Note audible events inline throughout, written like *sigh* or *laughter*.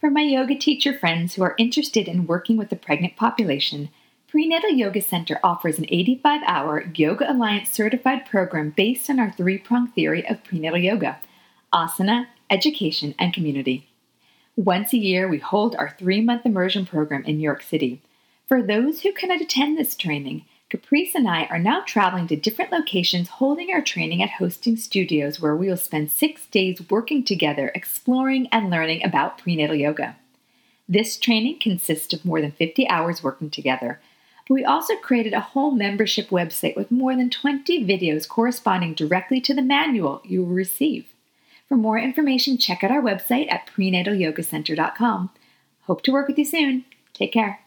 For my yoga teacher friends who are interested in working with the pregnant population, Prenatal Yoga Center offers an 85 hour Yoga Alliance certified program based on our three prong theory of prenatal yoga asana, education, and community. Once a year, we hold our three month immersion program in New York City. For those who cannot attend this training, Caprice and I are now traveling to different locations holding our training at hosting studios where we will spend six days working together, exploring and learning about prenatal yoga. This training consists of more than 50 hours working together, we also created a whole membership website with more than 20 videos corresponding directly to the manual you will receive. For more information, check out our website at prenatalyogacenter.com. Hope to work with you soon. Take care.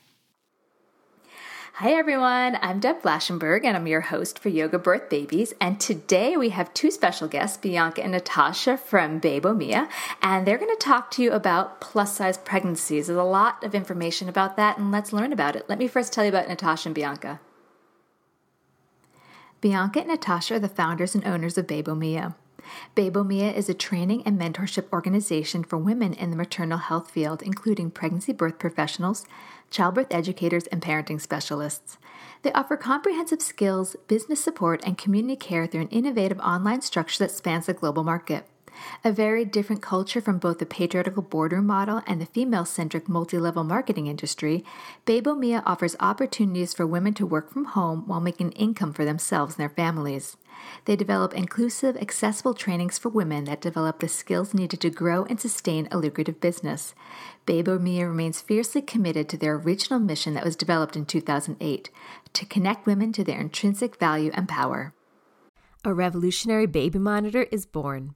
Hi everyone, I'm Deb Flashenberg and I'm your host for Yoga Birth Babies. And today we have two special guests, Bianca and Natasha from Bebo Mia, and they're going to talk to you about plus size pregnancies. There's a lot of information about that, and let's learn about it. Let me first tell you about Natasha and Bianca. Bianca and Natasha are the founders and owners of Bebo Mia. Babomia is a training and mentorship organization for women in the maternal health field, including pregnancy birth professionals, childbirth educators, and parenting specialists. They offer comprehensive skills, business support, and community care through an innovative online structure that spans the global market. A very different culture from both the patriarchal boardroom model and the female centric multi level marketing industry, Bebo Mia offers opportunities for women to work from home while making income for themselves and their families. They develop inclusive, accessible trainings for women that develop the skills needed to grow and sustain a lucrative business. Bebo Mia remains fiercely committed to their original mission that was developed in 2008 to connect women to their intrinsic value and power. A revolutionary baby monitor is born.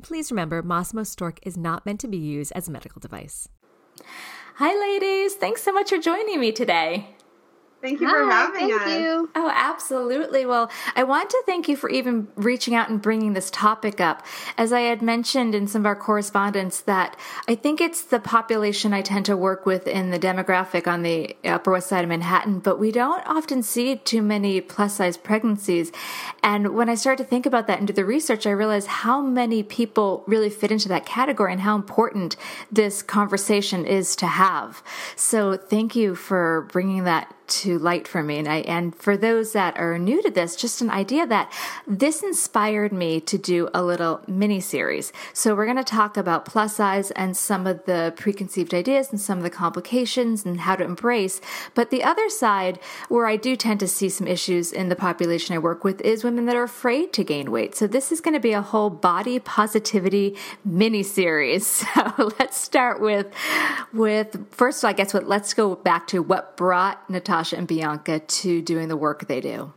Please remember, Masimo Stork is not meant to be used as a medical device. Hi, ladies. Thanks so much for joining me today. Thank you Hi, for having thank us. You. Oh, absolutely. Well, I want to thank you for even reaching out and bringing this topic up. As I had mentioned in some of our correspondence, that I think it's the population I tend to work with in the demographic on the Upper West Side of Manhattan, but we don't often see too many plus size pregnancies. And when I started to think about that and do the research, I realized how many people really fit into that category and how important this conversation is to have. So thank you for bringing that to light for me. And, I, and for those that are new to this, just an idea that this inspired me to do a little mini series. So we're going to talk about plus size and some of the preconceived ideas and some of the complications and how to embrace. But the other side, where I do tend to see some issues in the population I work with, is women that are afraid to gain weight. So this is going to be a whole body positivity mini series. *laughs* So let's start with with first of all, I guess what let's go back to what brought Natasha and Bianca to doing the work they do.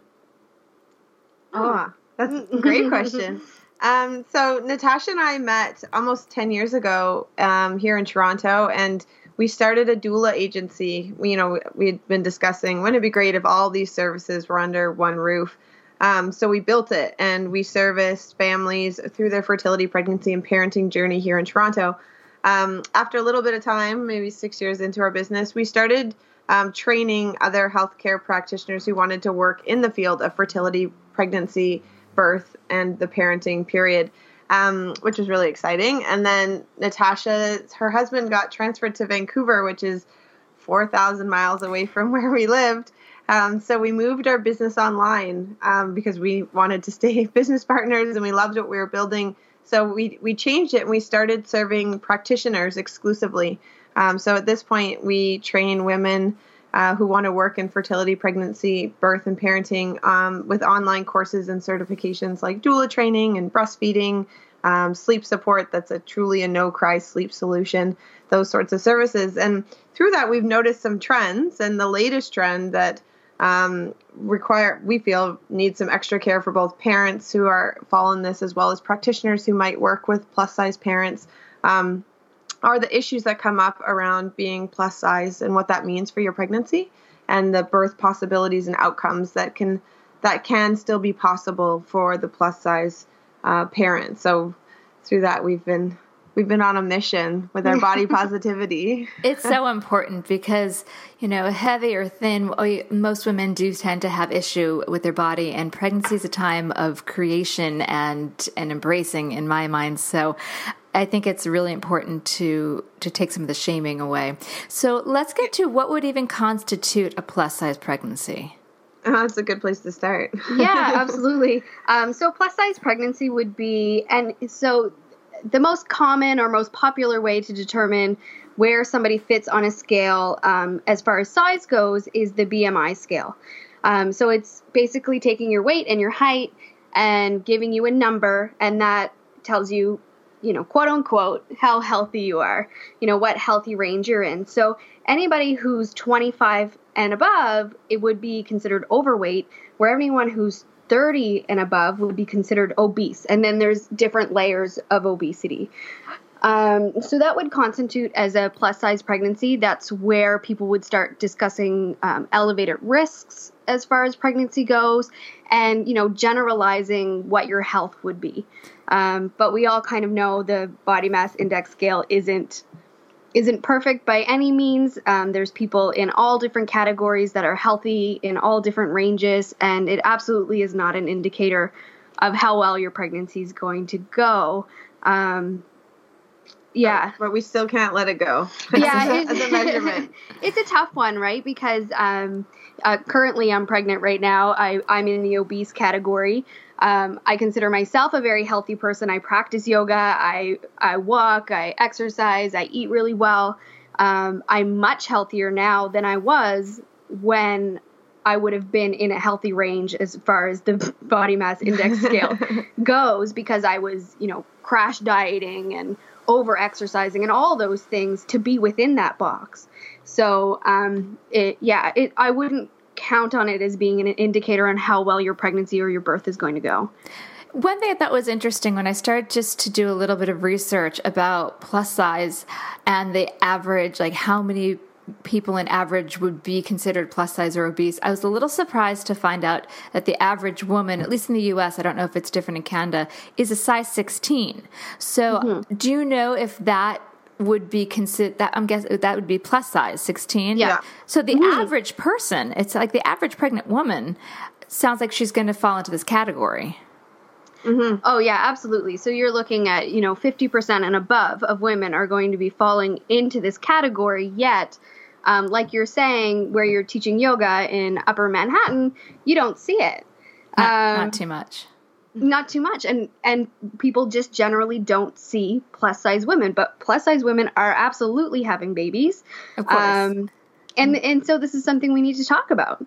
Oh, that's a *laughs* great question. Um, so Natasha and I met almost ten years ago um, here in Toronto, and we started a doula agency. We, you know, we had been discussing wouldn't it be great if all these services were under one roof. Um, so we built it, and we serviced families through their fertility, pregnancy, and parenting journey here in Toronto. Um, after a little bit of time, maybe six years into our business, we started um, training other healthcare practitioners who wanted to work in the field of fertility, pregnancy, birth, and the parenting period, um, which was really exciting. And then Natasha, her husband, got transferred to Vancouver, which is 4,000 miles away from *laughs* where we lived. Um, so we moved our business online um, because we wanted to stay *laughs* business partners and we loved what we were building. So we we changed it and we started serving practitioners exclusively. Um, so at this point, we train women uh, who want to work in fertility, pregnancy, birth, and parenting um, with online courses and certifications like doula training and breastfeeding, um, sleep support. That's a truly a no cry sleep solution. Those sorts of services, and through that, we've noticed some trends. And the latest trend that um, require we feel need some extra care for both parents who are fall in this as well as practitioners who might work with plus size parents um, are the issues that come up around being plus size and what that means for your pregnancy and the birth possibilities and outcomes that can that can still be possible for the plus size uh, parent. So through that, we've been we've been on a mission with our body *laughs* positivity. it's so important because, you know, heavy or thin, most women do tend to have issue with their body and pregnancy is a time of creation and and embracing in my mind. So I think it's really important to to take some of the shaming away. So let's get to what would even constitute a plus size pregnancy. Oh, that's a good place to start. yeah, *laughs* absolutely. Um, so plus size pregnancy would be, and so the most common or most popular way to determine where somebody fits on a scale um, as far as size goes is the BMI scale. Um, so it's basically taking your weight and your height and giving you a number, and that tells you you know, quote unquote, how healthy you are, you know, what healthy range you're in. So anybody who's 25 and above, it would be considered overweight, where anyone who's 30 and above would be considered obese. And then there's different layers of obesity. Um, so that would constitute as a plus size pregnancy. That's where people would start discussing um, elevated risks as far as pregnancy goes, and you know generalizing what your health would be. Um, but we all kind of know the body mass index scale isn't isn't perfect by any means. Um, there's people in all different categories that are healthy in all different ranges, and it absolutely is not an indicator of how well your pregnancy is going to go. Um, yeah, but, but, we still can't let it go. Yeah, as a *laughs* measurement, it's a tough one, right? Because um, uh, currently I'm pregnant right now. I, I'm in the obese category. Um, I consider myself a very healthy person. I practice yoga. I I walk. I exercise. I eat really well. Um, I'm much healthier now than I was when I would have been in a healthy range as far as the *laughs* body mass index scale *laughs* goes because I was, you know, crash dieting and over exercising and all those things to be within that box. So, um, it, yeah, it, I wouldn't count on it as being an indicator on how well your pregnancy or your birth is going to go. One thing I thought was interesting when I started just to do a little bit of research about plus size and the average, like how many people in average would be considered plus size or obese, I was a little surprised to find out that the average woman, at least in the US, I don't know if it's different in Canada, is a size 16. So, mm-hmm. do you know if that would be considered that I'm guessing that would be plus size 16. Yeah. So the average person, it's like the average pregnant woman sounds like she's going to fall into this category. Mm-hmm. Oh yeah, absolutely. So you're looking at you know 50% and above of women are going to be falling into this category. Yet um, like you're saying, where you're teaching yoga in Upper Manhattan, you don't see it. Not, um, not too much. Not too much, and and people just generally don't see plus size women, but plus size women are absolutely having babies. Of course. Um, and and so this is something we need to talk about.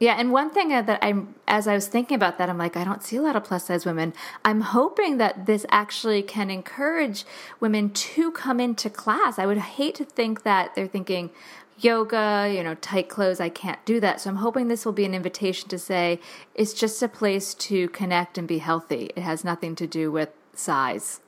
Yeah, and one thing that I'm, as I was thinking about that, I'm like, I don't see a lot of plus size women. I'm hoping that this actually can encourage women to come into class. I would hate to think that they're thinking, yoga, you know, tight clothes, I can't do that. So I'm hoping this will be an invitation to say it's just a place to connect and be healthy. It has nothing to do with size.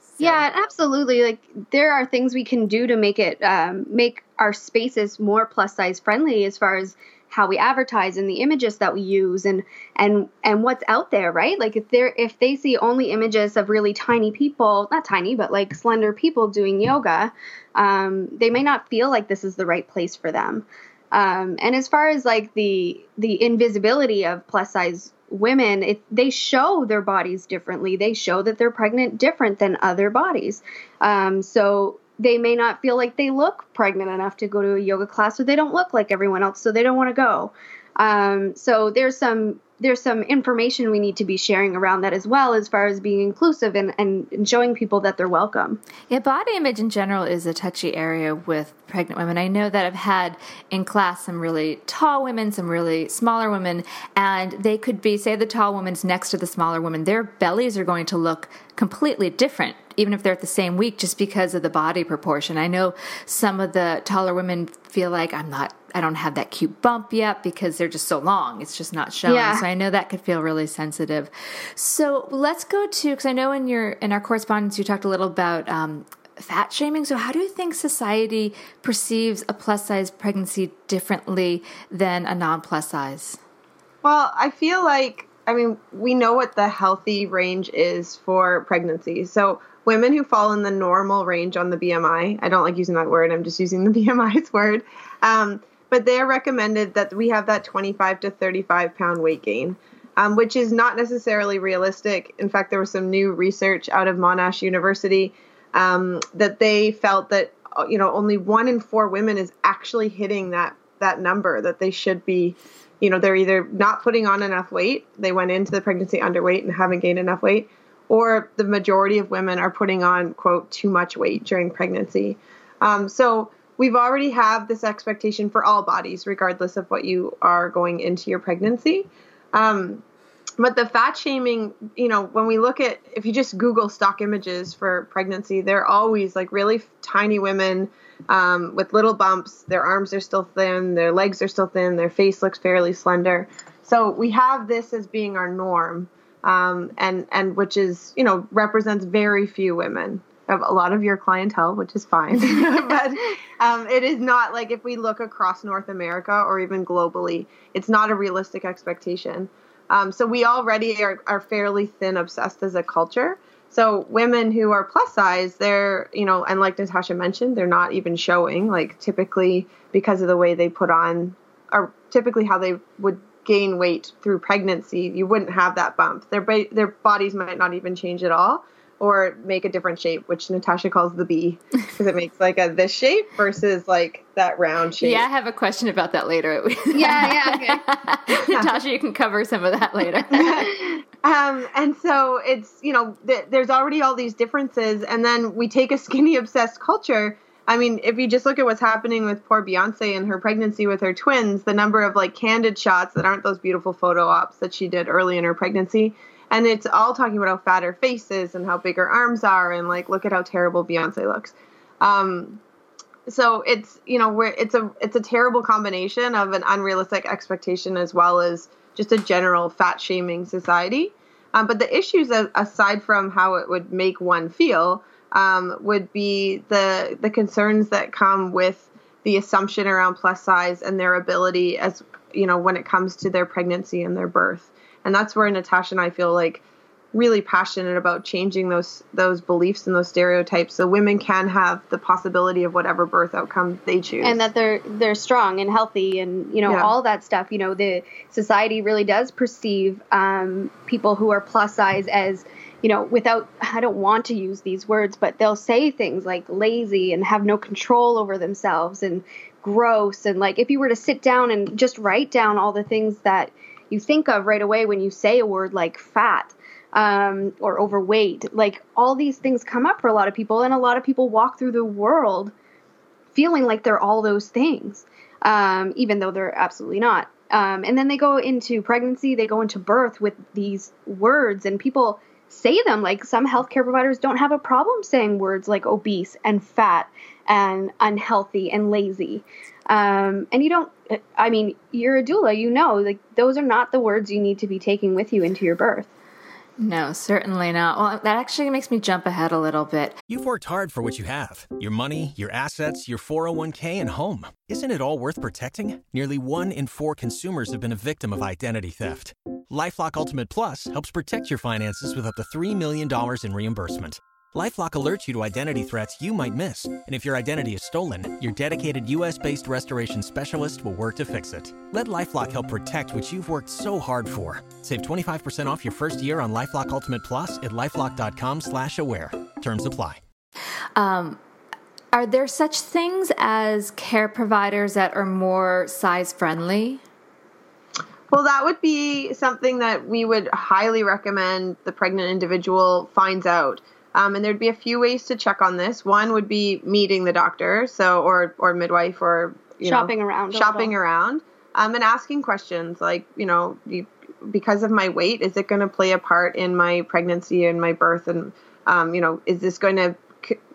So. Yeah, absolutely. Like there are things we can do to make it um, make our spaces more plus size friendly as far as how we advertise and the images that we use and and and what's out there right? Like if they're if they see only images of really tiny people not tiny but like slender people doing yoga um, they may not feel like this is the right place for them. Um, and as far as like the the invisibility of plus size women it, they show their bodies differently. They show that they're pregnant different than other bodies. Um, so they may not feel like they look pregnant enough to go to a yoga class or they don't look like everyone else so they don't want to go um, so there's some there's some information we need to be sharing around that as well as far as being inclusive and, and, showing people that they're welcome. Yeah, body image in general is a touchy area with pregnant women. I know that I've had in class some really tall women, some really smaller women, and they could be, say, the tall woman's next to the smaller woman. Their bellies are going to look completely different even if they're at the same week, just because of the body proportion. I know some of the taller women feel like I'm not, I don't have that cute bump yet because they're just so long. It's just not showing. Yeah. So I know that could feel really sensitive. So let's go to, because I know in your, in our correspondence, you talked a little about, um, fat shaming. So, how do you think society perceives a plus size pregnancy differently than a non plus size? Well, I feel like, I mean, we know what the healthy range is for pregnancy. So, women who fall in the normal range on the BMI, I don't like using that word, I'm just using the *laughs* BMI's word, um, but they're recommended that we have that 25 to 35 pound weight gain. Um, which is not necessarily realistic. In fact, there was some new research out of Monash University um, that they felt that uh, you know only one in four women is actually hitting that that number that they should be. You know, they're either not putting on enough weight, they went into the pregnancy underweight and haven't gained enough weight, or the majority of women are putting on quote too much weight during pregnancy. Um, so we've already have this expectation for all bodies regardless of what you are going into your pregnancy. Um, but the fat shaming you know when we look at if you just google stock images for pregnancy they're always like really tiny women um, with little bumps. Their arms are still thin. Their legs are still thin. Their face looks fairly slender. So we have this as being our norm um, and and which is you know represents very few women of a lot of your clientele, which is fine, *laughs* *laughs* but um, it is not like if we look across North America or even globally, it's not a realistic expectation. Um, so we already are, are fairly thin obsessed as a culture. So women who are plus size, they're you know, and like Natasha mentioned, they're not even showing. Like typically because of the way they put on, or typically how they would gain weight through pregnancy, you wouldn't have that bump. Their ba- their bodies might not even change at all, or make a different shape, which Natasha calls the B, because it makes like a this shape versus like that round shape. Yeah, I have a question about that later. *laughs* yeah, yeah. Okay. *laughs* Natasha, you can cover some of that later. *laughs* um, and so it's you know th- there's already all these differences, and then we take a skinny obsessed culture I mean, if you just look at what's happening with poor Beyonce and her pregnancy with her twins, the number of like candid shots that aren't those beautiful photo ops that she did early in her pregnancy, and it's all talking about how fat her face is and how big her arms are, and like look at how terrible Beyonce looks. Um, so it's you know where it's a it's a terrible combination of an unrealistic expectation as well as just a general fat shaming society. Um, but the issues aside from how it would make one feel um, would be the the concerns that come with the assumption around plus size and their ability as you know when it comes to their pregnancy and their birth. And that's where natasha and i feel like really passionate about changing those those beliefs and those stereotypes so women can have the possibility of whatever birth outcome they choose. And that they're they're strong and healthy and you know yeah. all that stuff. You know the society really does perceive um, people who are plus size as you know, without, I don't want to use these words, but they'll say things like lazy and have no control over themselves and gross. And like if you were to sit down and just write down all the things that you think of right away when you say a word like fat um, or overweight like all these things come up for a lot of people and a lot of people walk through the world feeling like they're all those things um, even though they're absolutely not. Um, and then they go into pregnancy they go into birth with these words and people say them like some healthcare providers don't have a problem saying words like obese and fat and unhealthy and lazy. Um, and you don't, I mean, you're a doula, you know, like those are not the words you need to be taking with you into your birth. No, certainly not. Well, that actually makes me jump ahead a little bit. You've worked hard for what you have your money, your assets, your 401k, and home. Isn't it all worth protecting? Nearly one in four consumers have been a victim of identity theft. LifeLock Ultimate Plus helps protect your finances with up to $3 million in reimbursement. LifeLock alerts you to identity threats you might miss, and if your identity is stolen, your dedicated U.S.-based restoration specialist will work to fix it. Let LifeLock help protect what you've worked so hard for. Save 25% off your first year on LifeLock Ultimate Plus at lifeLock.com/slash-aware. Terms apply. Um, are there such things as care providers that are more size-friendly? Well, that would be something that we would highly recommend the pregnant individual finds out um, and there'd be a few ways to check on this. One would be meeting the doctor, so or or midwife or shopping know, around, shopping around, um, and asking questions like, you know, you, because of my weight, is it going to play a part in my pregnancy and my birth? And um, you know, is this going to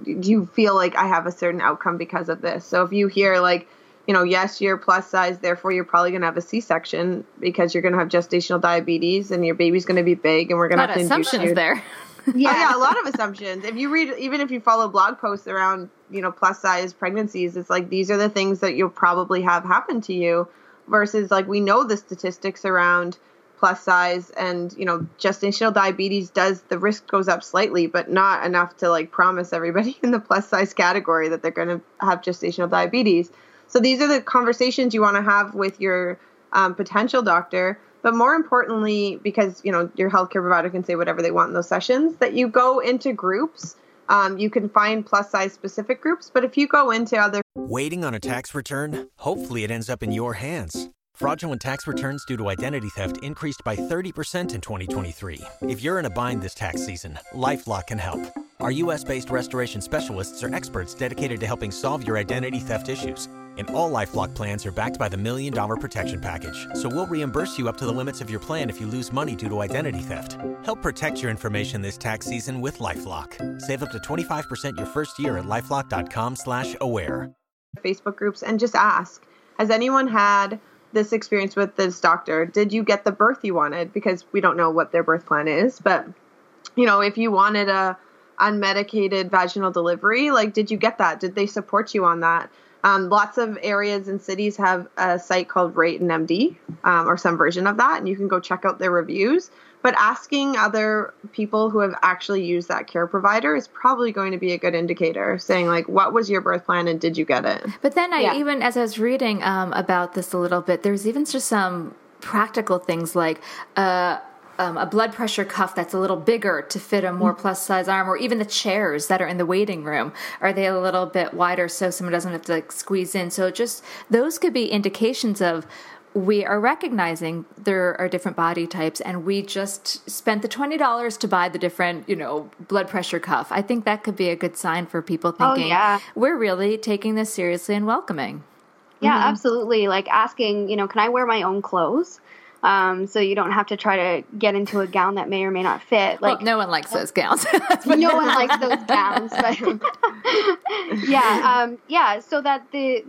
do you feel like I have a certain outcome because of this? So if you hear like, you know, yes, you're plus size, therefore you're probably going to have a C-section because you're going to have gestational diabetes and your baby's going to be big and we're going to have to assumptions induce you. there. *laughs* yeah, oh, yeah, a lot of assumptions. If you read, even if you follow blog posts around, you know, plus size pregnancies, it's like these are the things that you'll probably have happen to you. Versus, like we know the statistics around plus size and you know gestational diabetes does the risk goes up slightly, but not enough to like promise everybody *laughs* in the plus size category that they're going to have gestational diabetes. So these are the conversations you want to have with your um, potential doctor but more importantly, because you know your healthcare provider can say whatever they want in those sessions, that you go into groups. Um, you can find plus size specific groups, but if you go into other waiting on a tax return, hopefully it ends up in your hands. Fraudulent tax returns due to identity theft increased by 30% in 2023. If you're in a bind this tax season, LifeLock can help. Our U.S.-based restoration specialists are experts dedicated to helping solve your identity theft issues and all LifeLock plans are backed by the Million Dollar Protection Package. So we'll reimburse you up to the limits of your plan if you lose money due to identity theft. Help protect your information this tax season with LifeLock. Save up to 25% your first year at LifeLock.com slash aware. Facebook groups and just ask, has anyone had this experience with this doctor? Did you get the birth you wanted? Because we don't know what their birth plan is, but you know, if you wanted a unmedicated vaginal delivery, like did you get that? Did they support you on that? Um, lots of areas and cities have a site called Rate an MD um, or some version of that, and you can go check out their reviews. But asking other people who have actually used that care provider is probably going to be a good indicator, saying like, "What was your birth plan and did you get it?" But then I yeah. even as I was reading um, about this a little bit, there's even just some practical things like. Uh, um, a blood pressure cuff that's a little bigger to fit a more plus size arm, or even the chairs that are in the waiting room are they a little bit wider so someone doesn't have to like squeeze in? So just those could be indications of we are recognizing there are different body types and we just spent the $20 to buy the different you know blood pressure cuff i think that could be a good sign for people oh, thinking oh, yeah. we're really taking this seriously and welcoming yeah mm-hmm. absolutely like asking you know can i wear my own clothes um, so you don't have to try to get into a gown that may or may not fit. Like well, no one likes those gowns. *laughs* *laughs* no one likes those gowns, but *laughs* yeah, um, yeah. So that the,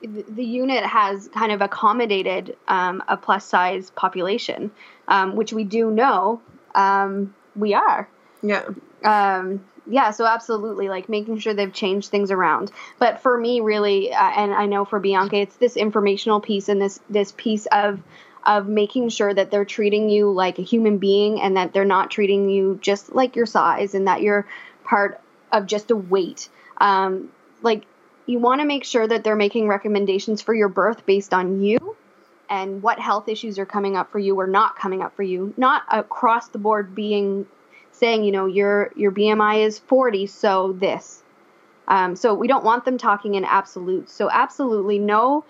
the, the unit has kind of accommodated um, a plus size population, um, which we do know um, we are. Yeah. Um, yeah, so absolutely, like making sure they've changed things around. But for me, really, uh, and I know for Bianca, it's this informational piece and this this piece of of making sure that they're treating you like a human being and that they're not treating you just like your size and that you're part of just a weight. Um, like, you want to make sure that they're making recommendations for your birth based on you and what health issues are coming up for you or not coming up for you, not across the board being saying, you know, your your BMI is 40, so this. Um, so we don't want them talking in absolutes. So absolutely know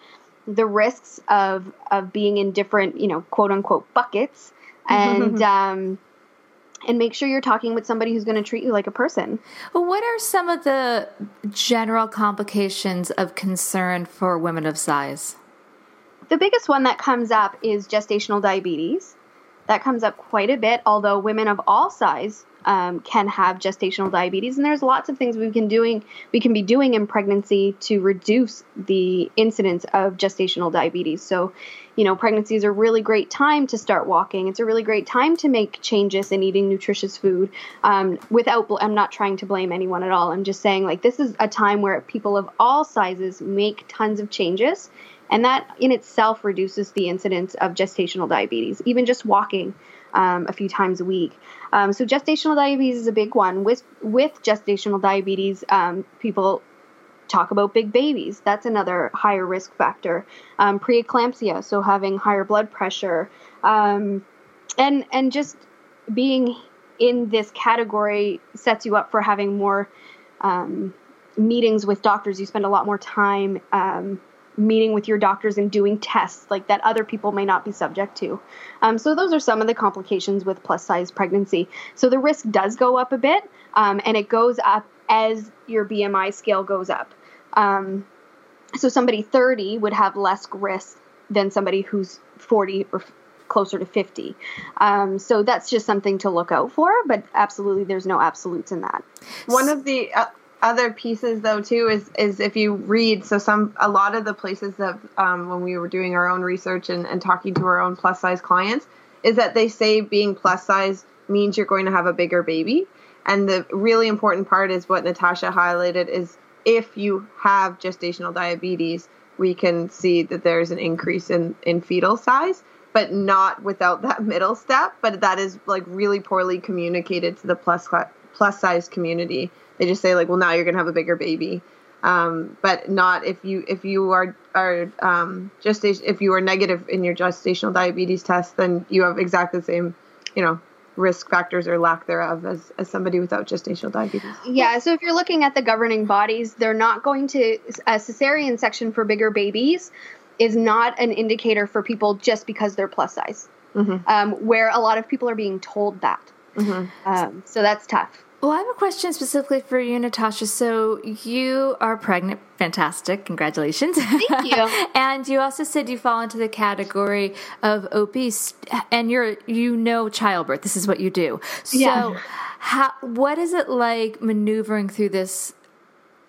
the risks of of being in different, you know, quote unquote buckets, and um, and make sure you're talking with somebody who's going to treat you like a person. Well, what are some of the general complications of concern for women of size? The biggest one that comes up is gestational diabetes. That comes up quite a bit, although women of all size um, can have gestational diabetes, and there's lots of things we can doing we can be doing in pregnancy to reduce the incidence of gestational diabetes. So, you know, pregnancy is a really great time to start walking. It's a really great time to make changes in eating nutritious food. Um, without, I'm not trying to blame anyone at all. I'm just saying like this is a time where people of all sizes make tons of changes. And that in itself reduces the incidence of gestational diabetes, even just walking um, a few times a week. Um, so gestational diabetes is a big one. With with gestational diabetes, um, people talk about big babies. That's another higher risk factor. Um, preeclampsia, so having higher blood pressure, um, and and just being in this category sets you up for having more um, meetings with doctors. You spend a lot more time meeting with your doctors and doing tests like that other people may not be subject to. Um, so those are some of the complications with plus size pregnancy. So the risk does go up a bit, um, and it goes up as your BMI scale goes up. Um, so somebody 30 would have less risk than somebody who's 40 or closer to 50. Um, so that's just something to look out for, but absolutely there's no absolutes in that. One of the uh, other pieces though too is is if you read so some a lot of the places that um, when we were doing our own research and, and talking to our own plus size clients is that they say being plus size means you're going to have a bigger baby. And the really important part is what natasha highlighted is if you have gestational diabetes we can see that there's an increase in in fetal size but not without that *laughs* middle step. But that is like really poorly communicated to the plus plus size community they just say like, well, now you're gonna have a bigger baby, um, but not if you if you are are um, gestation if you are negative in your gestational diabetes test, then you have exactly the same, you know, risk factors or lack thereof as, as somebody without gestational diabetes. Yeah, so if you're looking at the governing bodies, they're not going to a cesarean section for bigger babies is not an indicator for people just because they're plus size. Mm-hmm. Um, where a lot of people are being told that. Mm-hmm. Um, so that's tough. Well, I have a question specifically for you, Natasha. So you are pregnant. Fantastic. Congratulations. Thank you. *laughs* and you also said you fall into the category of obese and you're you know childbirth. This is what you do. So yeah. how what is it like maneuvering through this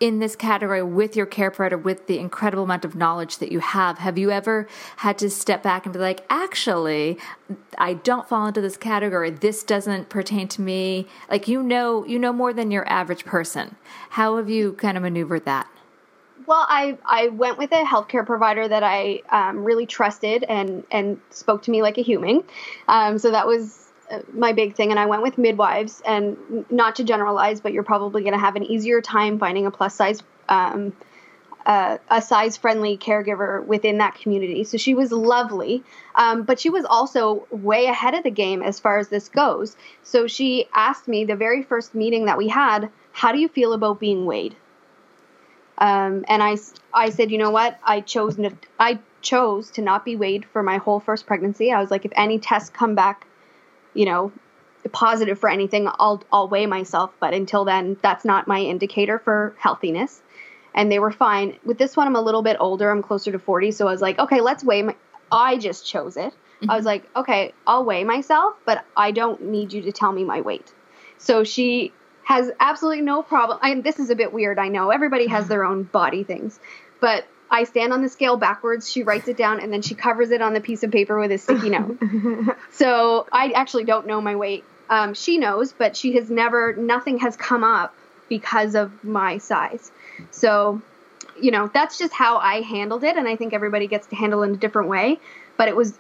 in this category with your care provider with the incredible amount of knowledge that you have have you ever had to step back and be like actually i don't fall into this category. This doesn't pertain to me. Like you know you know more than your average person. How have you kind of maneuvered that? Well, I, I went with a healthcare provider that I um, really trusted and, and spoke to me like a human. Um, so that was my big thing and i went with midwives and not to generalize but you're probably going to have an easier time finding a plus size um, uh, a size friendly caregiver within that community. So she was lovely um, but she was also way ahead of the game as far as this goes. So she asked me the very first meeting that we had how do you feel about being weighed? Um, and I, I said you know what? I chose i chose to not be weighed for my whole first pregnancy. I was like if any tests come back you know, positive for anything, I'll I'll weigh myself. But until then, that's not my indicator for healthiness. And they were fine. With this one, I'm a little bit older. I'm closer to 40, so I was like, okay, let's weigh. My, I just chose it. Mm-hmm. I was mm-hmm. like, okay, I'll weigh myself, but I don't need you to tell me my weight. So she has absolutely no problem. I, this is a bit weird. I know everybody has their own body things, but I stand on the scale backwards. She writes it down and then she covers it on the piece of paper with a sticky *laughs* note. so I actually don't know my weight. Um, she knows, but she has never, nothing has come up because of my size. So, you know, that's just how I handled it. And I think everybody gets to handle it in a different way. But it was,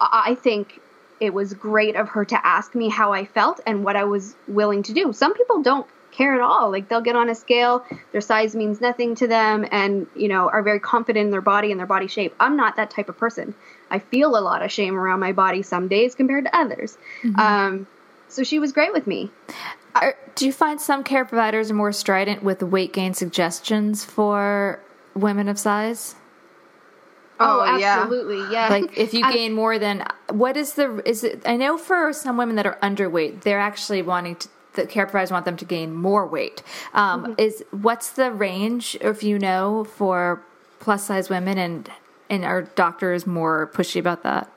I think it was great of her to ask me how I felt and what I was willing to do. Some people don't care at all. Like they'll get on a scale, their size means nothing to them, and you know are very confident in their body and their body shape. I'm not that type of person. I feel a lot of shame around my body some days compared to others. Mm-hmm. Um, so she was great with me. Are, do you find some care providers are more strident with weight gain suggestions for women of size? Oh, oh absolutely, yeah. yeah. Like if you *laughs* gain more than what is the is it? I know for some women that are underweight, they're actually wanting to. The care providers want them to gain more weight. Um, mm-hmm. Is what's the range, if you know, for plus size women, and and are doctors more pushy about that?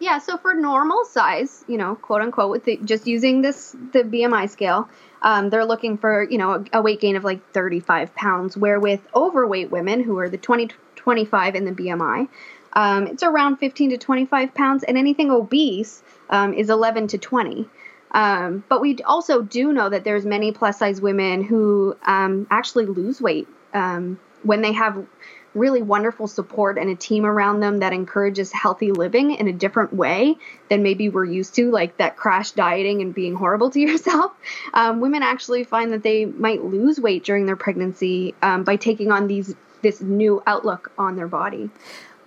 Yeah, so for normal size, you know, quote unquote, with the, just using this the BMI scale, um, they're looking for you know a, a, weight gain of like 35 pounds. Where with overweight women who are the 20 25 in the BMI, um, it's around 15 to 25 pounds, and anything obese um, is 11 to 20. Um, but we also do know that there's many plus size women who um, actually lose weight um, when they have really wonderful support and a team around them that encourages healthy living in a different way than maybe we're used to, like that crash dieting and being horrible *laughs* to yourself. Um, women actually find that they might lose weight during their pregnancy um, by taking on these this new outlook on their body.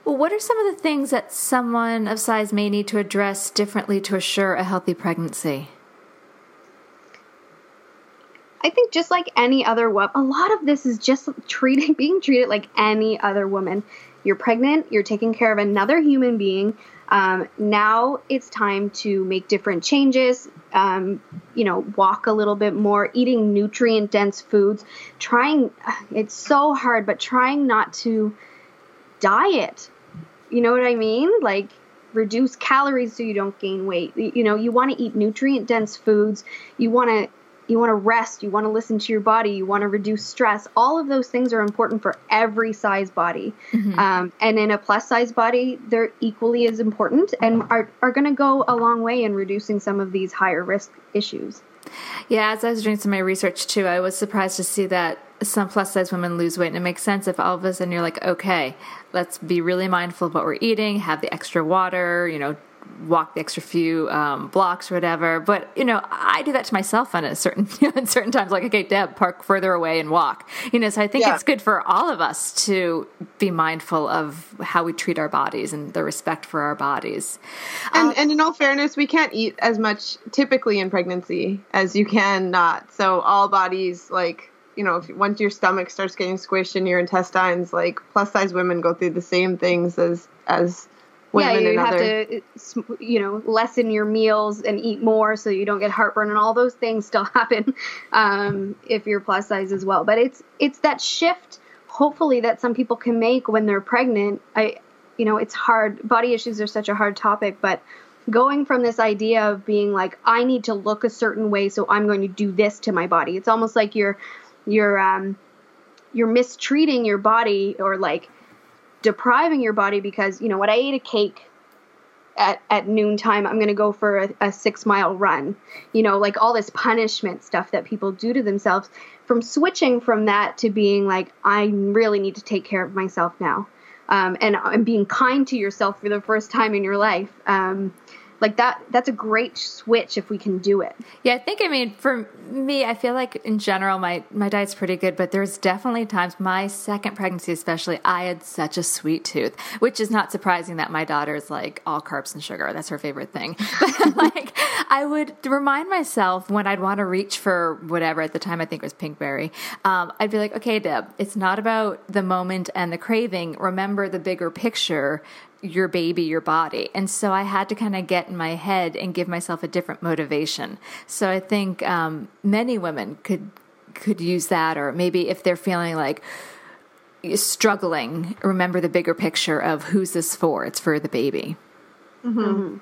What are some of the things that someone of size may need to address differently to assure a healthy pregnancy? I think just like any other woman, a lot of this is just treating, *laughs* being treated like any other woman. You're pregnant, you're taking care of another human being. Um, now it's time to make different changes. Um, you know, walk a little bit more, eating nutrient dense foods, trying, *sighs* it's so hard, but trying not to diet. You know what I mean? Like, reduce calories so you don't gain weight. You know, you want to eat nutrient dense foods. You want to you want to rest, you want to listen to your body, you want to reduce stress. All of those things are important for every size body. Mm-hmm. Um, and in a plus size body, they're equally as important and are, are going to go a long way in reducing some of these higher risk issues. Yeah, as I was doing some of my research too, I was surprised to see that some plus size women lose weight. And it makes sense if all of a sudden you're like, okay, let's be really mindful of what we're eating, have the extra water, you know, walk the extra few um, blocks or whatever. But you know, I do that to myself on a certain you *laughs* know, in certain times. Like, okay, Deb, park further away and walk. You know, so I think yeah. it's good for all of us to be mindful of how we treat our bodies and the respect for our bodies. And, um, and in all fairness, we can't eat as much typically in pregnancy as you can not. So all bodies like you know, if once your stomach starts getting squished in your intestines, like plus size women go through the same things as as yeah, you have to, you know, lessen your meals and eat more so you don't get heartburn and all those things *laughs* still happen um, if you're plus size as well. But it's it's that shift, hopefully, that some people can make when they're pregnant. I, you know, it's hard. Body issues are such a hard topic, but going from this idea of being like, I need to look a certain way, so I'm going to do this to my body. It's almost like you're you're um, you're mistreating your body or like depriving your body because you know what I ate a cake at at noontime, I'm gonna go for a, a six mile run. You know, like all this punishment stuff that people do to themselves. From switching from that to being like, I really need to take care of myself now, um, and and being kind to yourself for the first time in your life. Um, like that that's a great switch if we can do it. Yeah i think i mean for me i feel like in general my my diet's pretty good but there's definitely times my second pregnancy especially i had such a sweet tooth which is not surprising that my daughter's like all carbs and sugar. That's her favorite thing. *laughs* But like i would remind myself when i'd want to reach for whatever at the time i think it was pinkberry um, i'd be like okay deb it's not about the moment and the craving. Remember the bigger picture your baby, your body. And so I had to kind of get in my head and give myself a different motivation. So I think um, many women could could use that, or maybe if they're feeling like struggling, remember the bigger picture of who's this for? It's for the baby. Mm-hmm. Mm-hmm.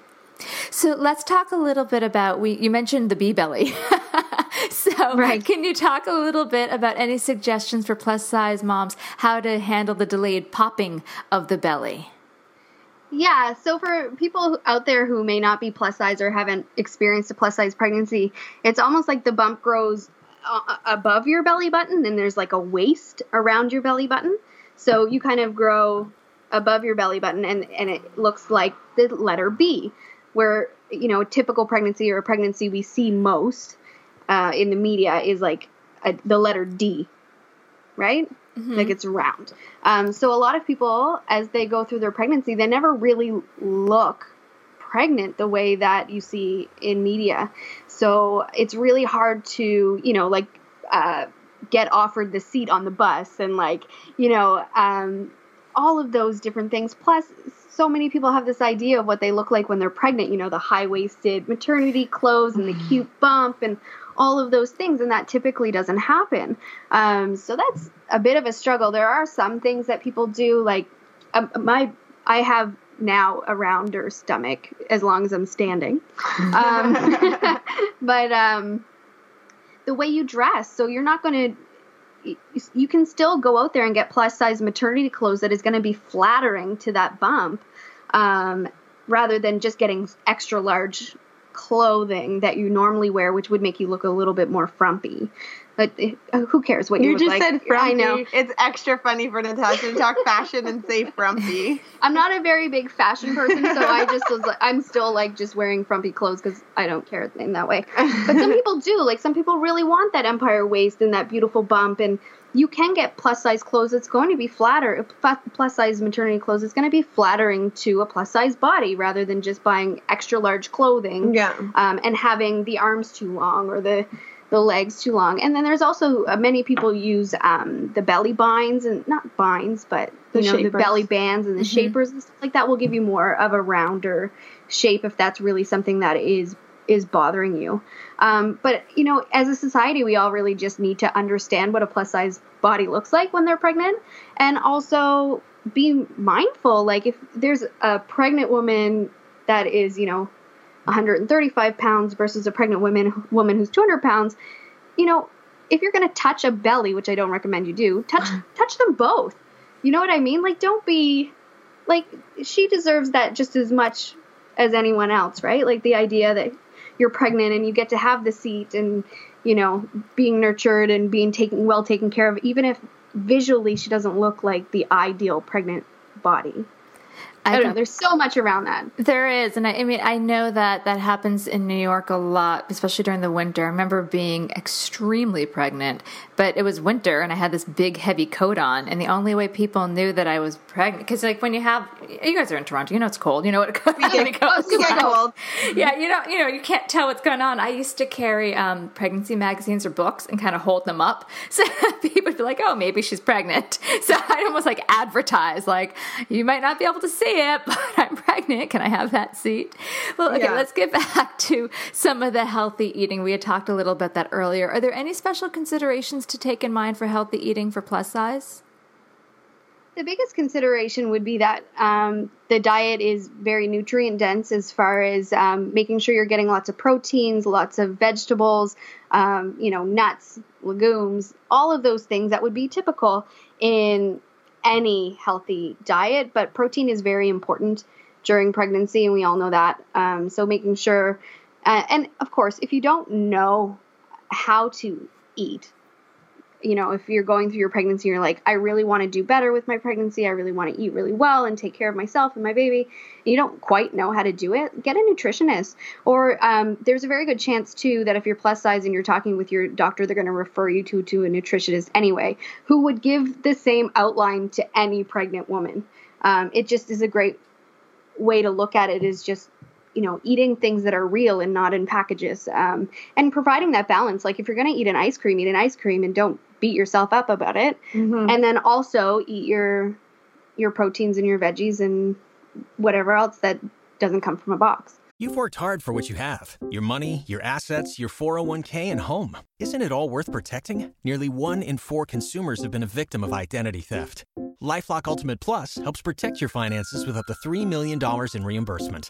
So let's talk a little bit about we. You mentioned the bee belly. *laughs* so right. can you talk a little bit about any suggestions for plus size moms how to handle the delayed popping of the belly? Yeah, so for people out there who may not be plus size or haven't experienced a plus size pregnancy, it's almost like the bump grows uh, above your belly button and there's like a waist around your belly button. So you kind of grow above your belly button and, and it looks like the letter B, where, you know, a typical pregnancy or a pregnancy we see most uh, in the media is like a, the letter D, right? Mm-hmm. like it's round. Um, so a lot of people, as they go through their pregnancy, they never really look pregnant the way that you see in media. So it's really hard to, you know, like uh, get offered the seat on the bus and like, you know, um, all of those different things. Plus, so many people have this idea of what they look like when they're pregnant, you know, the high waisted maternity clothes and the mm-hmm. cute bump and all of those things, and that typically doesn't happen. Um, so that's a bit of a struggle. There are some things that people do, like um, my I have now a rounder stomach as long as I'm standing. Um, *laughs* but um, the way you dress, so you're not going to you can still go out there and get plus size maternity clothes that is going to be flattering to that bump um, rather than just getting extra large clothing that you normally wear, which would make you look a little bit more frumpy. But uh, who cares what you, you just like? said frumpy. I know it's extra funny for Natasha to talk fashion and say frumpy. *laughs* I'm not a very big fashion person, so I just was like, I'm still like just wearing frumpy clothes because I don't care in that way. But some *laughs* people do. Like some people really want that empire waist and that beautiful bump and you can get plus size clothes. It's going to be flatter. Plus size maternity clothes. It's going to be flattering to a plus size body rather than just buying extra large clothing. Yeah. Um, and having the arms too long or the the legs too long. And then there's also uh, many people use um, the belly binds and not binds, but you the know shapers. the belly bands and the mm-hmm. shapers and stuff like that will give you more of a rounder shape if that's really something that is is bothering you. Um, but you know, as a society, we all really just need to understand what a plus size body looks like when they're pregnant, and also be mindful. Like if there's a pregnant woman that is, you know, 135 pounds versus a pregnant woman woman who's 200 pounds, you know, if you're gonna touch a belly, which I don't recommend you do, touch *laughs* touch them both. You know what I mean? Like, don't be like she deserves that just as much as anyone else, right? Like the idea that you're pregnant and you get to have the seat and you know being nurtured and being taken well taken care of even if visually she doesn't look like the ideal pregnant body I, I don't know. There's so much around that. There is, and I, I, mean, I know that that happens in New York a lot, especially during the winter. I remember being extremely pregnant, but it was winter, and I had this big, heavy coat on, and the only way people knew that I was pregnant, because like when you have, you guys are in Toronto, you know it's cold, you know what we get, oh, super cold. yeah, you know, you know, you can't tell what's going on. I used to carry um, pregnancy magazines or books and kind of hold them up, *laughs* so people would be like, "Oh, maybe she's pregnant." *laughs* So I'd almost like advertise, like, "You might not be able to see." It, *laughs* but I'm pregnant. Can I have that seat? Well, okay, yeah. let's get back to some of the healthy eating. We had talked a little bit about that earlier. Are there any special considerations to take in mind for healthy eating for plus size? The biggest consideration would be that um, the diet is very nutrient dense as far as um, making sure you're getting lots of proteins, lots of vegetables, um, you know, nuts, legumes, all of those things that would be typical in any healthy diet, but protein is very important during pregnancy, and we all know that. Um, so making sure, uh, and of course, if you don't know how to eat, you know, if you're going through your pregnancy, you're like, I really want to do better with my pregnancy. I really want to eat really well and take care of myself and my baby. And you don't quite know how to do it. Get a nutritionist. Or um, there's a very good chance too that if you're plus size and you're talking with your doctor, they're going to refer you to to a nutritionist anyway, who would give the same outline to any pregnant woman. Um, it just is a great way to look at it. Is just you know eating things that are real and not in packages um, and providing that balance. Like if you're going to eat an ice cream eat an ice cream and don't beat yourself up about it. Mm-hmm. and then also eat your your proteins and your veggies and whatever else that doesn't come from a box. You've worked hard for what you have. Your money your assets your 401k and home. Isn't it all worth protecting? Nearly one in four consumers have been a victim of identity theft. LifeLock ultimate plus helps protect your finances with up to $3 million in reimbursement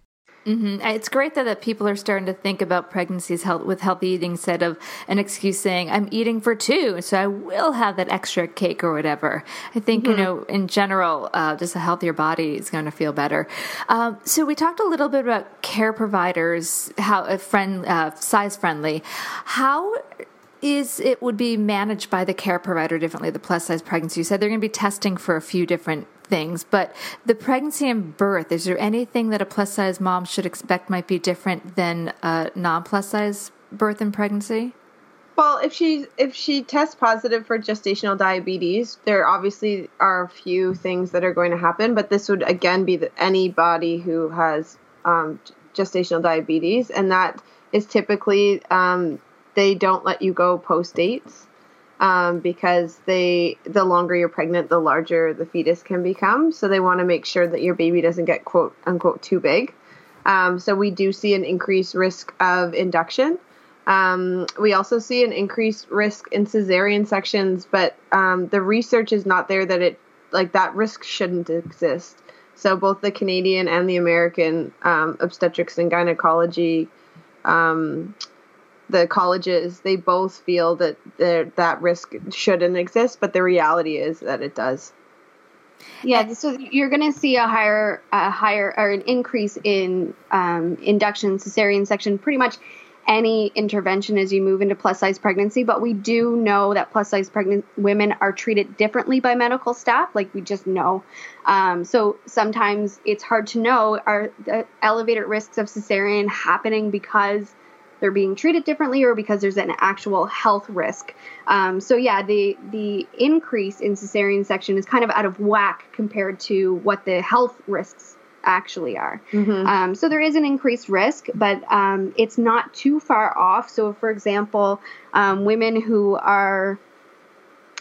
Mm-hmm. It's great that, that people are starting to think about pregnancies health, with healthy eating instead of an excuse saying, I'm eating for two, so I will have that extra cake or whatever. I think, mm-hmm. you know, in general, uh, just a healthier body is going to feel better. Um, so we talked a little bit about care providers, how uh, friend, uh, size friendly. How is it would be managed by the care provider differently, the plus size pregnancy. You said they're going to be testing for a few different things, but the pregnancy and birth, is there anything that a plus size mom should expect might be different than a non plus size birth and pregnancy? Well, if she if she tests positive for gestational diabetes, there obviously are a few things that are going to happen, but this would again be the, anybody who has um, gestational diabetes, and that is typically um, they don't let you go post dates um, because they the longer you're pregnant, the larger the fetus can become. So they want to make sure that your baby doesn't get quote unquote too big. Um, so we do see an increased risk of induction. Um, we also see an increased risk in cesarean sections, but um, the research is not there that it like that risk shouldn't exist. So both the Canadian and the American um, obstetrics and gynecology um, the colleges they both feel that that risk shouldn't exist but the reality is that it does. Yeah so you're going to see a higher a higher or an increase in um, induction cesarean section pretty much any intervention as you move into plus size pregnancy but we do know that plus size pregnant women are treated differently by medical staff like we just know. Um, so sometimes it's hard to know are the elevated risks of cesarean happening because they're being treated differently or because there's an actual health risk. Um, so yeah, the the increase in cesarean section is kind of out of whack compared to what the health risks actually are. Mm-hmm. Um, so there is an increased risk, but um, it's not too far off. So for example, um, women who are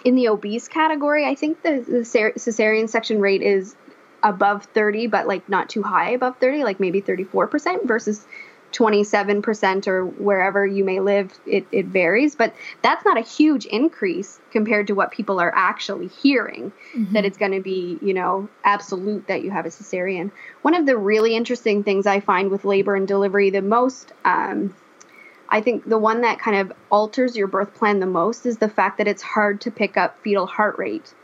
in the obese category, I think the, the cesarean section rate is above 30, but like not too high above 30, like maybe 34% versus 27% or wherever you may live, it, it varies. But that's not a huge increase compared to what people are actually hearing mm-hmm. that it's going to be, you know, absolute that you have a cesarean. One of the really interesting things I find with labor and delivery, the most, um, I think the one that kind of alters your birth plan the most is the fact that it's hard to pick up fetal heart rate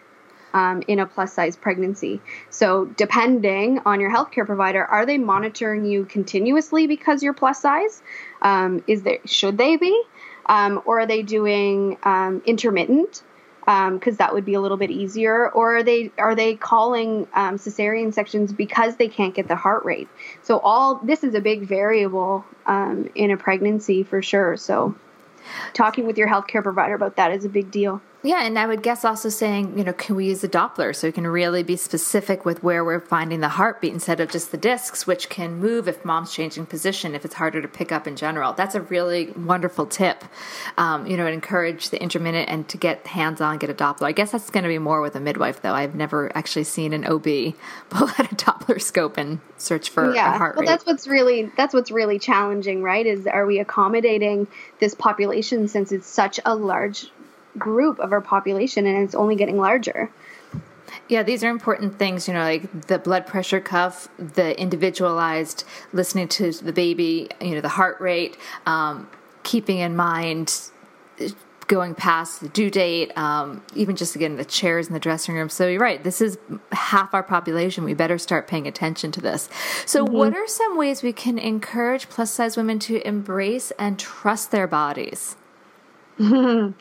um, in a plus size pregnancy. So, depending on your healthcare provider, are they monitoring you continuously because you're plus size? Um, is there should they be, um, or are they doing um, intermittent? because um, that would be a little bit easier. Or are they are they calling um, cesarean sections because they can't get the heart rate? So all this is a big variable in a pregnancy for sure. So talking with your healthcare provider about that is a big deal. Yeah, and I would guess also saying, you know, can we use a Doppler so we can really be specific with where we're finding the heartbeat instead of just the discs, which can move if mom's changing position, if it's harder to pick up in general. That's a really wonderful tip. Um, you know, and encourage the intermittent and to get hands on, get a Doppler. I guess that's going to be more with a midwife, though. I've never actually seen an OB *laughs* pull out a Doppler scope and search for yeah. a heart rate. Well, that's what's really that's what's really challenging, right? Is are we accommodating this population since it's such a large group of our population and it's only getting larger. Yeah, these are important things, you know, like the blood pressure cuff, the individualized listening to the baby, you know, the heart rate, um, keeping in mind going past the due date, um, even just again the chairs in the dressing room. So you're right, this is half our population. We better start paying attention to this. So, mm-hmm. what are some ways we can encourage plus size women to embrace and trust their bodies? *laughs*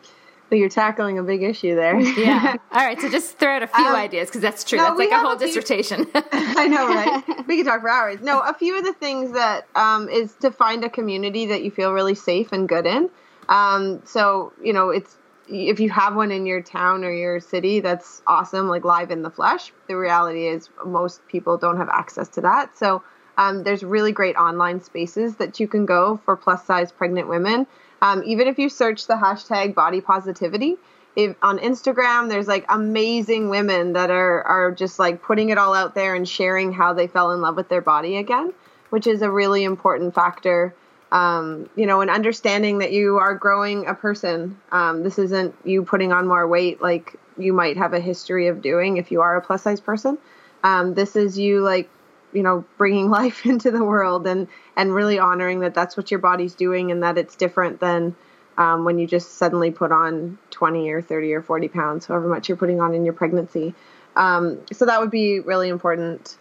you're tackling a big issue there. yeah. *laughs* All right. So just throw out a few um, ideas because that's true. No, that's like a whole a few, dissertation. *laughs* *laughs* I know, right? We could talk for hours. No, a few of the things that um, is to find a community that you feel really safe and good in. Um, so you know, it's if you have one in your town or your city, that's awesome. Like live in the flesh. The reality is most people don't have access to that. So um, there's really great online spaces that you can go for plus size pregnant women. Um, even if you search the hashtag body positivity, if, on Instagram, there's like amazing women that are are just like putting it all out there and sharing how they fell in love with their body again, which is a really important factor. Um, you know, and understanding that you are growing a person. Um, this isn't you putting on more weight like you might have a history of doing if you are a plus size person. Um, this is you like you know bringing *laughs* life into the world and and really honoring that that's what your body's doing and that it's different than um, when you just suddenly put on 20 or 30 or 40 pounds however much you're putting on in your pregnancy um, so that would be really important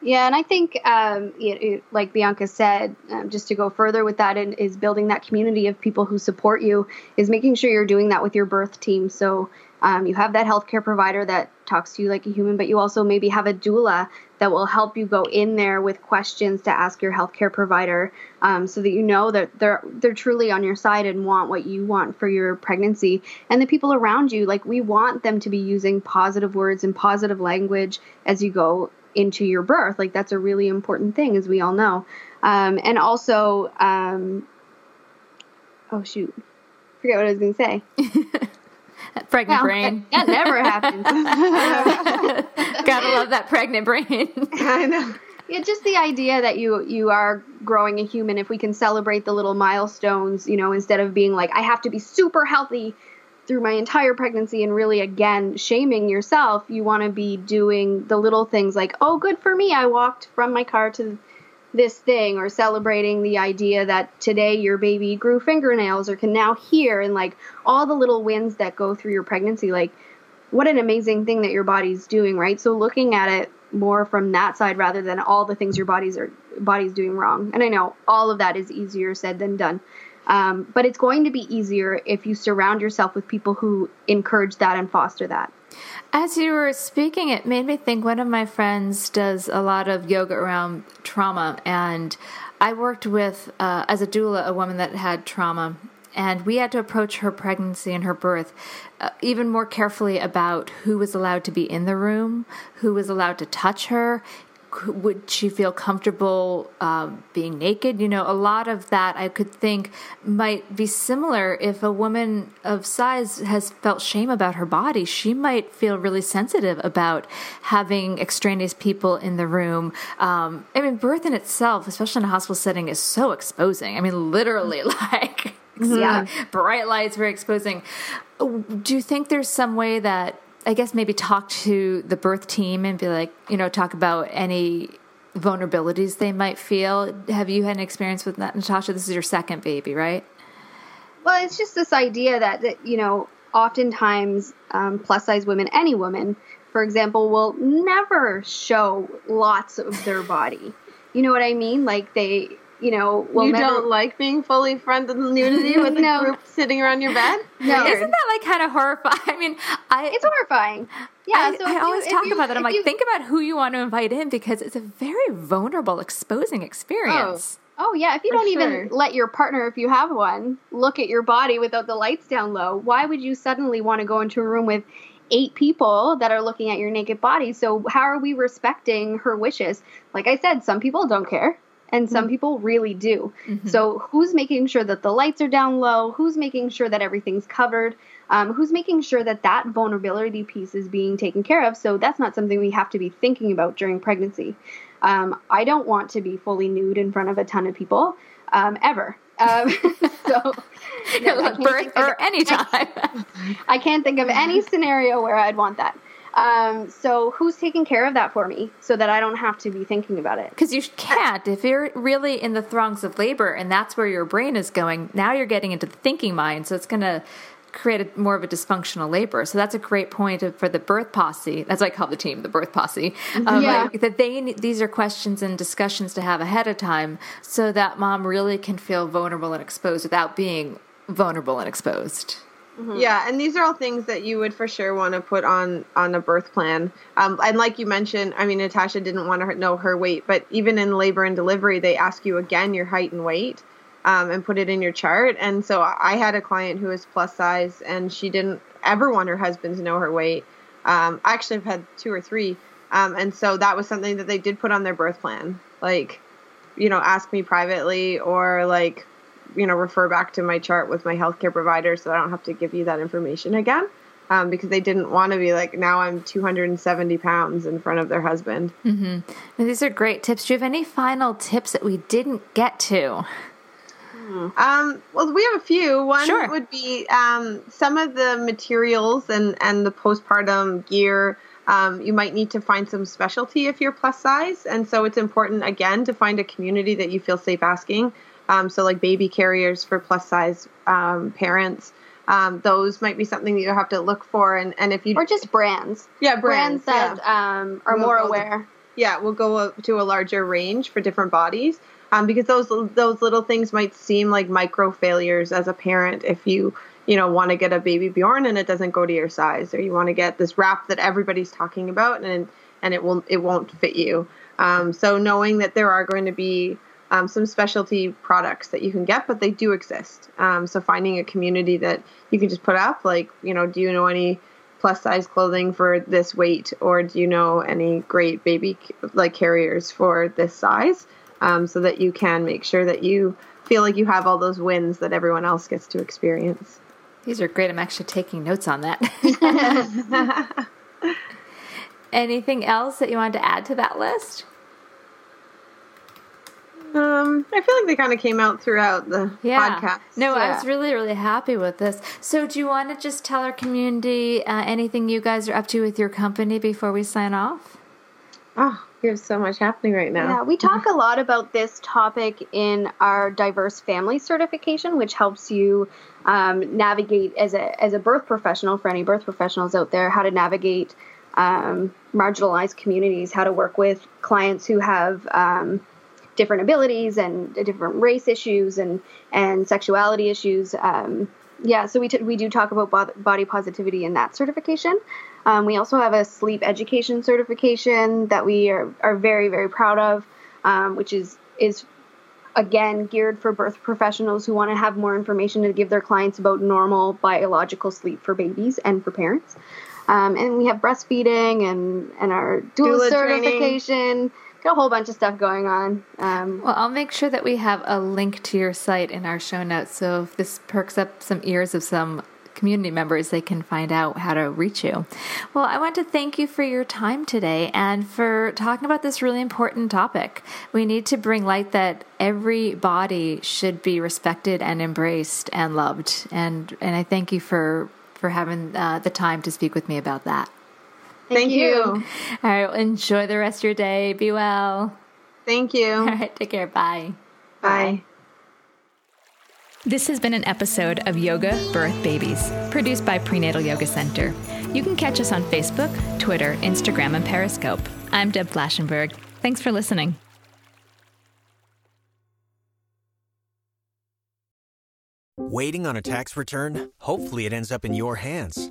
Yeah, and I think, um, it, it, like Bianca said, um, just to go further with that, and is building that community of people who support you, is making sure you're doing that with your birth team. So um, you have that healthcare provider that talks to you like a human, but you also maybe have a doula that will help you go in there with questions to ask your healthcare provider, um, so that you know that they're they're truly on your side and want what you want for your pregnancy. And the people around you, like we want them to be using positive words and positive language as you go into your birth. Like that's a really important thing, as we all know. Um, and also, um, oh shoot, forget what I was going to say. *laughs* *laughs* pregnant well, brain. That, that never happens. *laughs* Gotta love that pregnant brain. *laughs* I know. Yeah, just the idea that you you are growing a human. If we can celebrate the little milestones, you know, instead of being like, I have to be super healthy through my entire pregnancy and really again shaming yourself you want to be doing the little things like oh good for me i walked from my car to this thing or celebrating the idea that today your baby grew fingernails or can now hear and like all the little wins that go through your pregnancy. Like what an amazing thing that your body's doing right? So looking at it more from that side rather than all the things your body's are body's doing wrong. And i know all of that is easier said than done. Um, but it's going to be easier if you surround yourself with people who encourage that and foster that. As you were speaking, it made me think one of my friends does a lot of yoga around trauma. And I worked with, uh, as a doula, a woman that had trauma. And we had to approach her pregnancy and her birth uh, even more carefully about who was allowed to be in the room, who was allowed to touch her, would she feel comfortable um, being naked? You know, a lot of that I could think might be similar if a woman of size has felt shame about her body. She might feel really sensitive about having extraneous people in the room. Um, I mean, birth in itself, especially in a hospital setting, is so exposing. I mean, literally, *laughs* like, yeah, bright lights, very exposing. Do you think there's some way that I guess maybe talk to the birth team and be like, you know, talk about any vulnerabilities they might feel. Have you had an experience with that, Natasha? This is your second baby, right? Well, it's just this idea that, that you know, oftentimes um, plus size women, any woman, for example, will never show lots of their body. You know what I mean? Like they you know, will you never... don't like being fully fronted nudity *laughs* with no. a group sitting around your bed. No, isn't that like kind of horrifying? *laughs* I mean, I it's horrifying. Yeah, I, so I always you, talk you, about that. I'm like, you... think about who you want to invite in because it's a very vulnerable, exposing experience. Oh, oh yeah, if you For don't sure. even let your partner, if you have one, look at your body without the lights down low, why would you suddenly want to go into a room with eight people that are looking at your naked body? So how are we respecting her wishes? Like I said, some people don't care and some mm-hmm. people really do. Mm-hmm. So, who's making sure that the lights are down low? Who's making sure that everything's covered? Um, who's making sure that that vulnerability piece is being taken care of? So, that's not something we have to be thinking about during pregnancy. Um, I don't want to be fully nude in front of a ton of people um, ever. Um, *laughs* so, *laughs* no, birth or any *laughs* time. I can't think of any scenario where I'd want that. Um, so who's taking care of that for me so that I don't have to be thinking about it? Because you can't. If you're really in the throngs of labor and that's where your brain is going, now you're getting into the thinking mind. So it's going to create a, more of a dysfunctional labor. So that's a great point for the birth posse. That's what I call the team, the birth posse. Um, yeah. Like, that they these are questions and discussions to have ahead of time, so that mom really can feel vulnerable and exposed without being vulnerable and exposed. Mm-hmm. Yeah, and these are all things that you would for sure want to put on on a birth plan. Um, and like you mentioned, I mean, Natasha didn't want to know her weight, but even in labor and delivery, they ask you again your height and weight, um, and put it in your chart. And so I had a client who was plus size, and she didn't ever want her husband to know her weight. Um, I actually have had two or three, um, and so that was something that they did put on their birth plan, like, you know, ask me privately or like you know refer back to my chart with my healthcare provider so I don't have to give you that information again. Um, because they didn't want to be like now I'm 270 pounds in front of their husband. Mm-hmm. these are great tips. Do you have any final tips that we didn't get to? Um, well, we have a few. One sure. would be um, some of the materials and, and the postpartum gear. Um, you might need to find some specialty if you're plus size. And so it's important, again, to find a community that you feel safe asking. Um, so like baby carriers for plus size um, parents. Um, those might be something that you have to look for, and, and if you or just brands, yeah, brands, brands that yeah. Um, are more aware. yeah, we'll go to a larger range for different bodies. Um, because those those little things might seem like micro failures as a parent if you you know want to get a baby Bjorn and it doesn't go to your size, or you want to get this wrap that everybody's talking about and and it will it won't fit you. Um, so knowing that there are going to be um, some specialty products that you can get, but they do exist. Um, so finding a community that you can just put up, like you know, do you know any plus size clothing for this weight, or do you know any great baby like carriers for this size, um, so that you can make sure that you feel like you have all those wins that everyone else gets to experience. These are great. I'm actually taking notes on that. *laughs* *laughs* Anything else that you wanted to add to that list? Um, I feel like they kind of came out throughout the yeah. podcast. No, yeah. I was really, really happy with this. So, do you want to just tell our community uh, anything you guys are up to with your company before we sign off? Oh, we have so much happening right now. Yeah, we talk a lot about this topic in our diverse family certification, which helps you um, navigate as a as a birth professional for any birth professionals out there how to navigate um, marginalized communities, how to work with clients who have um, different abilities and different race issues and and sexuality issues. Um, yeah, so we t- we do talk about body positivity in that certification. Um, we also have a sleep education certification that we are, are very very proud of, um, which is is again geared for birth professionals who want to have more information to give their clients about normal biological sleep for babies and for parents. Um, and we have breastfeeding and and our dual Doula certification. training. Got a whole bunch of stuff going on. Um, Well, I'll make sure that we have a link to your site in our show notes. So if this perks up some ears of some community members, they can find out how to reach you. Well, I want to thank you for your time today and for talking about this really important topic. We need to bring light that every body should be respected and embraced and loved. And and I thank you for for having uh, the time to speak with me about that. Thank, you. All right, well, enjoy the rest of your day. Be well. Thank you. All right, take care. Bye. Bye. This has been an episode of Yoga Birth Babies, produced by Prenatal Yoga Center. You can catch us on Facebook, Twitter, Instagram, and Periscope. I'm Deb Flashenberg. Thanks for listening. Waiting on a tax return? Hopefully, it ends up in your hands.